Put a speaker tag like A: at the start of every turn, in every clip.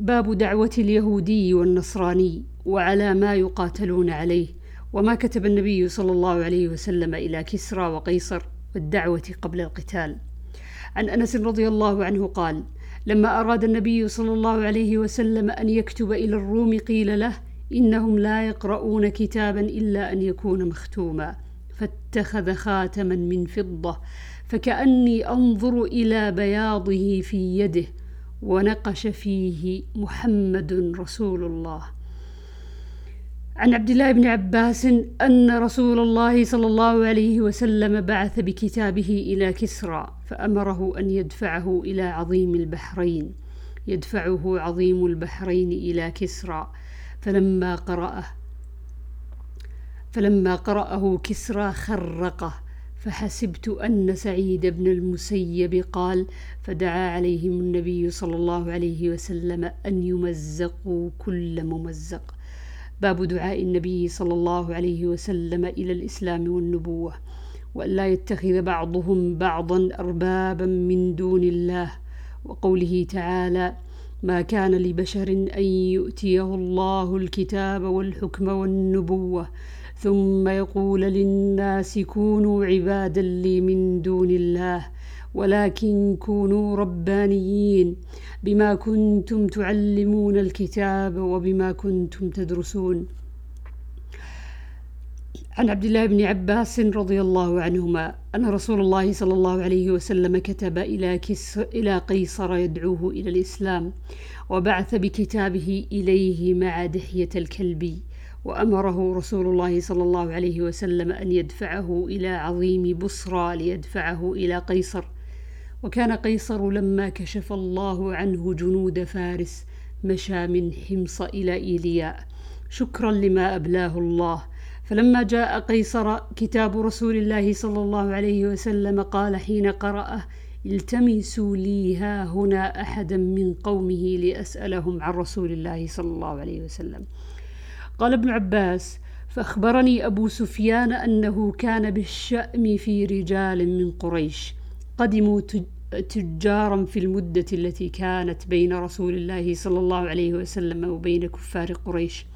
A: باب دعوة اليهودي والنصراني وعلى ما يقاتلون عليه وما كتب النبي صلى الله عليه وسلم إلى كسرى وقيصر والدعوة قبل القتال. عن أنس رضي الله عنه قال لما أراد النبي صلى الله عليه وسلم أن يكتب إلى الروم قيل له إنهم لا يقرؤون كتابا إلا أن يكون مختوما فاتخذ خاتما من فضة فكأني أنظر إلى بياضه في يده ونقش فيه محمد رسول الله. عن عبد الله بن عباس أن رسول الله صلى الله عليه وسلم بعث بكتابه إلى كسرى فأمره أن يدفعه إلى عظيم البحرين. يدفعه عظيم البحرين إلى كسرى. فلما قرأه فلما قرأه كسرى خرقه. فحسبت أن سعيد بن المسيب قال فدعا عليهم النبي صلى الله عليه وسلم أن يمزقوا كل ممزق. باب دعاء النبي صلى الله عليه وسلم إلى الإسلام والنبوة وأن لا يتخذ بعضهم بعضا أربابا من دون الله. وقوله تعالى ما كان لبشر أن يؤتيه الله الكتاب والحكم والنبوة ثم يقول للناس كونوا عبادا لي من دون الله ولكن كونوا ربانيين. بما كنتم تعلمون الكتاب وبما كنتم تدرسون. عن عبد الله بن عباس رضي الله عنهما أن رسول الله صلى الله عليه وسلم كتب إلى, إلى قيصر يدعوه إلى الإسلام وبعث بكتابه إليه مع دحية الكلبي. وأمره رسول الله صلى الله عليه وسلم أن يدفعه إلى عظيم بصرى ليدفعه إلى قيصر. وكان قيصر لما كشف الله عنه جنود فارس مشى من حمص إلى إيلياء شكرا لما أبلاه الله. فلما جاء قيصر كتاب رسول الله صلى الله عليه وسلم قال حين قرأه التمسوا لي ها هنا أحدا من قومه لأسألهم عن رسول الله صلى الله عليه وسلم. قال ابن عباس فأخبرني أبو سفيان أنه كان بالشأم في رجال من قريش قدموا تجارا في المدة التي كانت بين رسول الله صلى الله عليه وسلم وبين كفار قريش.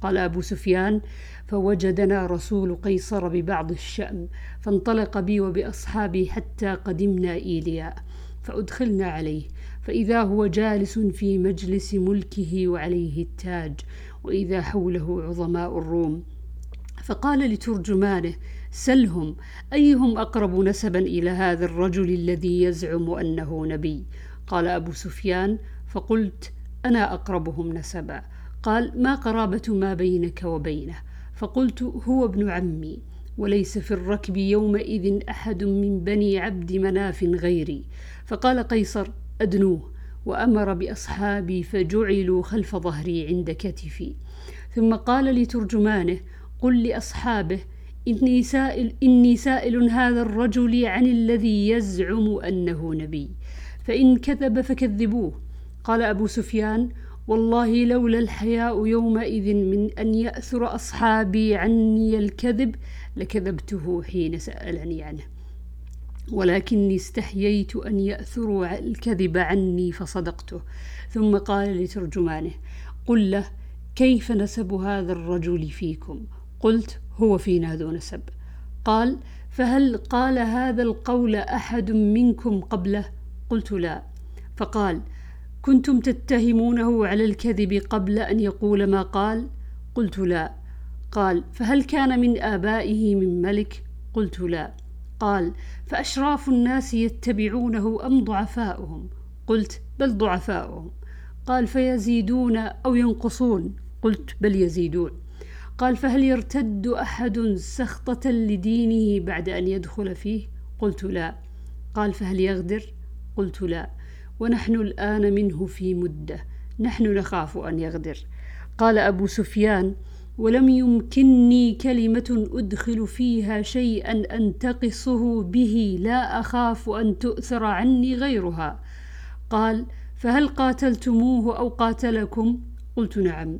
A: قال أبو سفيان فوجدنا رسول قيصر ببعض الشأم فانطلق بي وبأصحابي حتى قدمنا إيلياء فأدخلنا عليه فإذا هو جالس في مجلس ملكه وعليه التاج وإذا حوله عظماء الروم. فقال لترجمانه سلهم أيهم أقرب نسبا إلى هذا الرجل الذي يزعم أنه نبي؟ قال أبو سفيان. فقلت أنا أقربهم نسبا. قال ما قرابة ما بينك وبينه. فقلت هو ابن عمي وليس في الركب يومئذ أحد من بني عبد مناف غيري. فقال قيصر أدنوه. وأمر بأصحابي فجعلوا خلف ظهري عند كتفي. ثم قال لترجمانه قل لأصحابه إني سائل, إني سائل هذا الرجل عن الذي يزعم أنه نبي. فإن كذب فكذبوه. قال أبو سفيان والله لولا الحياء يومئذ من أن يأثر أصحابي عني الكذب لكذبته حين سألني عنه. ولكني استحييت أن يأثروا الكذب عني فصدقته. ثم قال لترجمانه قل له كيف نسب هذا الرجل فيكم؟ قلت هو فينا ذو نسب. قال فهل قال هذا القول أحد منكم قبله؟ قلت لا. فقال كنتم تتهمونه على الكذب قبل أن يقول ما قال؟ قلت لا. قال فهل كان من آبائه من ملك؟ قلت لا. قال فأشراف الناس يتبعونه أم ضعفاؤهم؟ قلت بل ضعفاؤهم. قال فيزيدون أو ينقصون؟ قلت بل يزيدون. قال فهل يرتد أحد سخطة لدينه بعد أن يدخل فيه؟ قلت لا. قال فهل يغدر؟ قلت لا. ونحن الآن منه في مدة. نحن نخاف أن يغدر. قال أبو سفيان ولم يمكنني كلمة أدخل فيها شيئا أنتقصه به لا أخاف أن تؤثر عني غيرها. قال فهل قاتلتموه أو قاتلكم؟ قلت نعم.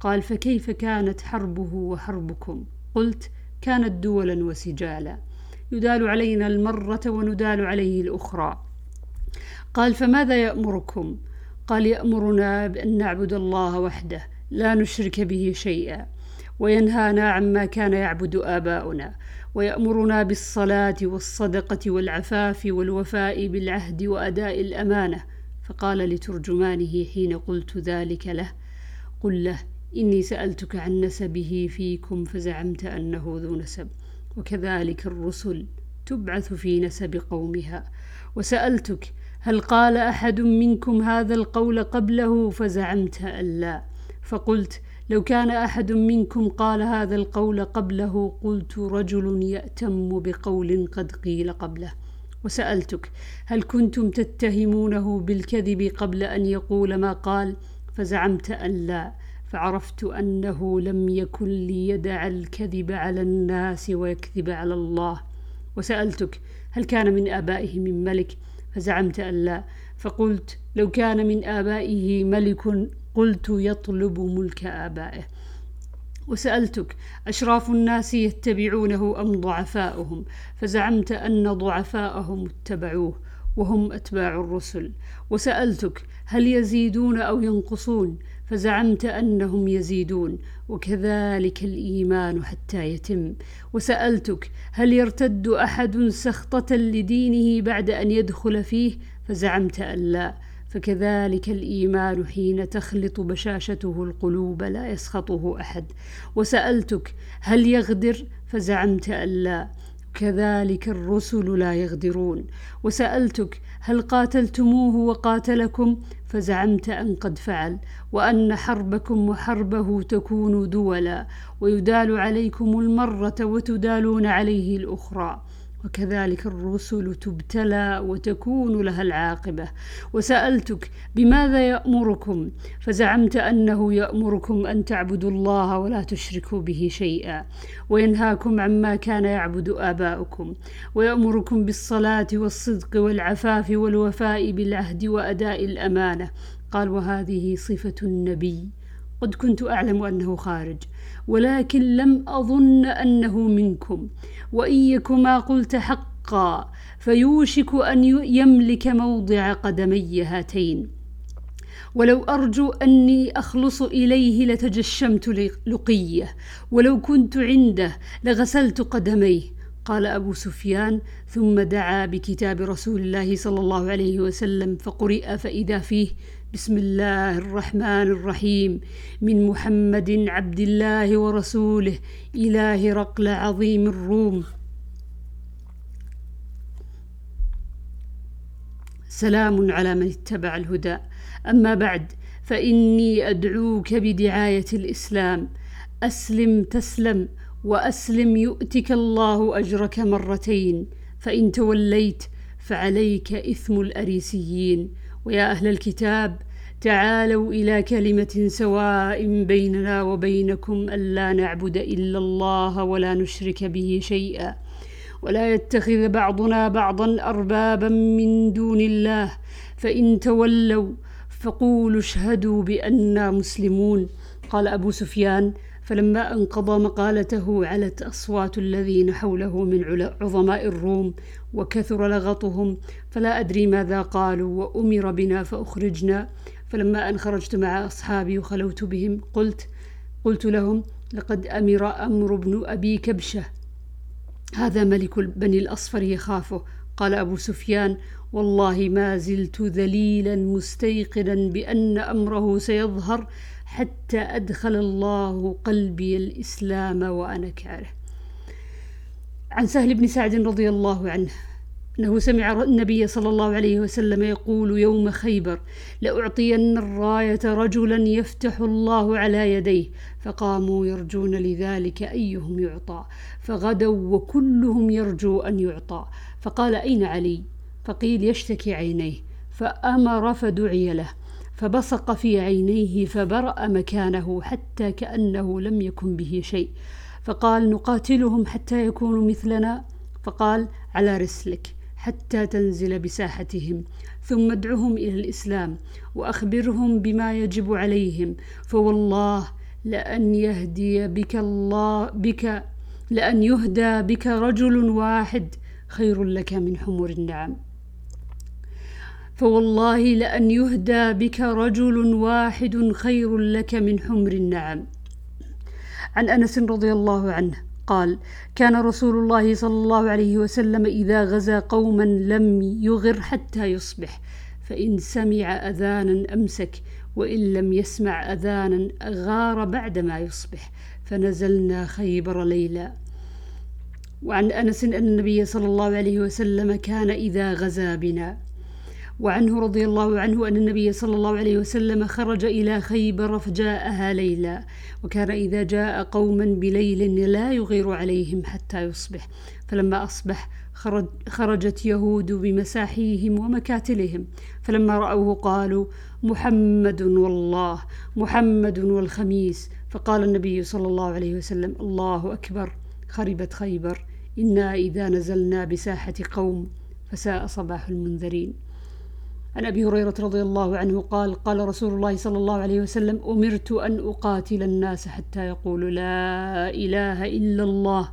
A: قال فكيف كانت حربه وحربكم؟ قلت كانت دولا وسجالا. يدال علينا المرة وندال عليه الأخرى. قال فماذا يأمركم؟ قال يأمرنا بأن نعبد الله وحده. لا نشرك به شيئا. وينهانا عما كان يعبد آباؤنا. ويأمرنا بالصلاة والصدقة والعفاف والوفاء بالعهد وأداء الأمانة. فقال لترجمانه حين قلت ذلك له قل له إني سألتك عن نسبه فيكم فزعمت أنه ذو نسب. وكذلك الرسل تبعث في نسب قومها. وسألتك هل قال أحد منكم هذا القول قبله؟ فزعمت أن لا. فقلت لو كان أحد منكم قال هذا القول قبله قلت رجل يأتم بقول قد قيل قبله. وسألتك هل كنتم تتهمونه بالكذب قبل أن يقول ما قال؟ فزعمت أن لا فعرفت أنه لم يكن ليدع الكذب على الناس ويكذب على الله. وسألتك هل كان من آبائه من ملك؟ فزعمت أن لا فقلت لو كان من آبائه ملك قلت يطلب ملك آبائه. وسألتك أشراف الناس يتبعونه أم ضعفاؤهم؟ فزعمت أن ضعفاءهم اتبعوه وهم أتباع الرسل. وسألتك هل يزيدون أو ينقصون؟ فزعمت أنهم يزيدون وكذلك الإيمان حتى يتم. وسألتك هل يرتد أحد سخطة لدينه بعد أن يدخل فيه؟ فزعمت أن لا. فكذلك الإيمان حين تخلط بشاشته القلوب لا يسخطه أحد. وسألتك هل يغدر؟ فزعمت أن لا كذلك الرسل لا يغدرون. وسألتك هل قاتلتموه وقاتلكم؟ فزعمت أن قد فعل. وأن حربكم وحربه تكون دولا. ويدال عليكم المرة وتدالون عليه الأخرى. وكذلك الرسل تبتلى وتكون لها العاقبة. وسألتك بماذا يأمركم؟ فزعمت أنه يأمركم أن تعبدوا الله ولا تشركوا به شيئا. وينهاكم عما كان يعبد آباؤكم. ويأمركم بالصلاة والصدق والعفاف والوفاء بالعهد وأداء الأمانة. قال وهذه صفة النبي. قد كنت أعلم أنه خارج ولكن لم أظن أنه منكم. وإن يك ما قلت حقا فيوشك أن يملك موضع قدمي هاتين. ولو أرجو أني أخلص إليه لتجشمت لقيه. ولو كنت عنده لغسلت قدميه قال أبو سفيان. ثم دعا بكتاب رسول الله صلى الله عليه وسلم فقرئ فإذا فيه بسم الله الرحمن الرحيم من محمد عبد الله ورسوله إلى هرقل عظيم الروم سلام على من اتبع الهدى أما بعد فإني أدعوك بدعاية الإسلام أسلم تسلم وأسلم يؤتك الله أجرك مرتين فإن توليت فعليك إثم الأريسيين ويا أهل الكتاب تعالوا إلى كلمة سواء بيننا وبينكم ألا نعبد إلا الله ولا نشرك به شيئا. ولا يتخذ بعضنا بعضا أربابا من دون الله فإن تولوا فقولوا اشهدوا بأننا مسلمون. قال أبو سفيان فلما انقضى مقالته علت أصوات الذين حوله من عظماء الروم وكثر لغطهم فلا أدري ماذا قالوا وأمر بنا فأخرجنا. فلما أن خرجت مع أصحابي وخلوت بهم قلت قلت لهم لقد أمر أمر بن أبي كبشة. هذا ملك بني الأصفر يخافه. قال أبو سفيان والله ما زلت ذليلا مستيقنا بأن أمره سيظهر حتى أدخل الله قلبي الإسلام وأنا كاره. عن سهل بن سعد رضي الله عنه أنه سمع النبي صلى الله عليه وسلم يقول يوم خيبر لأعطين الراية رجلا يفتح الله على يديه فقاموا يرجون لذلك أيهم يعطى فغدوا وكلهم يرجو أن يعطى. فقال أين علي؟ فقيل يشتكي عينيه فأمر فدعي له. فبصق في عينيه فبرأ مكانه حتى كأنه لم يكن به شيء. فقال نقاتلهم حتى يكونوا مثلنا. فقال على رسلك حتى تنزل بساحتهم. ثم ادعهم إلى الإسلام وأخبرهم بما يجب عليهم. فوالله لأن يهدي بك الله بك لأن يهدى بك رجل واحد خير لك من حمر النعم. فوالله لأن يهدى بك رجل واحد خير لك من حمر النعم. عن أنس رضي الله عنه قال كان رسول الله صلى الله عليه وسلم إذا غزا قوما لم يغر حتى يصبح فإن سمع أذانا أمسك وإن لم يسمع أذانا غار بعدما يصبح فنزلنا خيبر ليلا وعن أنس أن النبي صلى الله عليه وسلم كان إذا غزا بنا. وعنه رضي الله عنه أن النبي صلى الله عليه وسلم خرج إلى خيبر فجاءها ليلا وكان إذا جاء قوما بليل لا يغير عليهم حتى يصبح. فلما أصبح خرج خرجت يهود بمساحيهم ومكاتلهم. فلما رأوه قالوا محمد والله محمد والخميس فقال النبي صلى الله عليه وسلم الله أكبر خربت خيبر إنا إذا نزلنا بساحة قوم فساء صباح المنذرين عن أبي هريرة رضي الله عنه قال قال رسول الله صلى الله عليه وسلم أمرت أن أقاتل الناس حتى يقولوا لا إله إلا الله.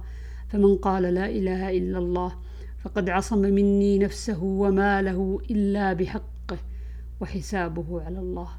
A: فمن قال لا إله إلا الله فقد عصم مني نفسه وماله إلا بحقه وحسابه على الله.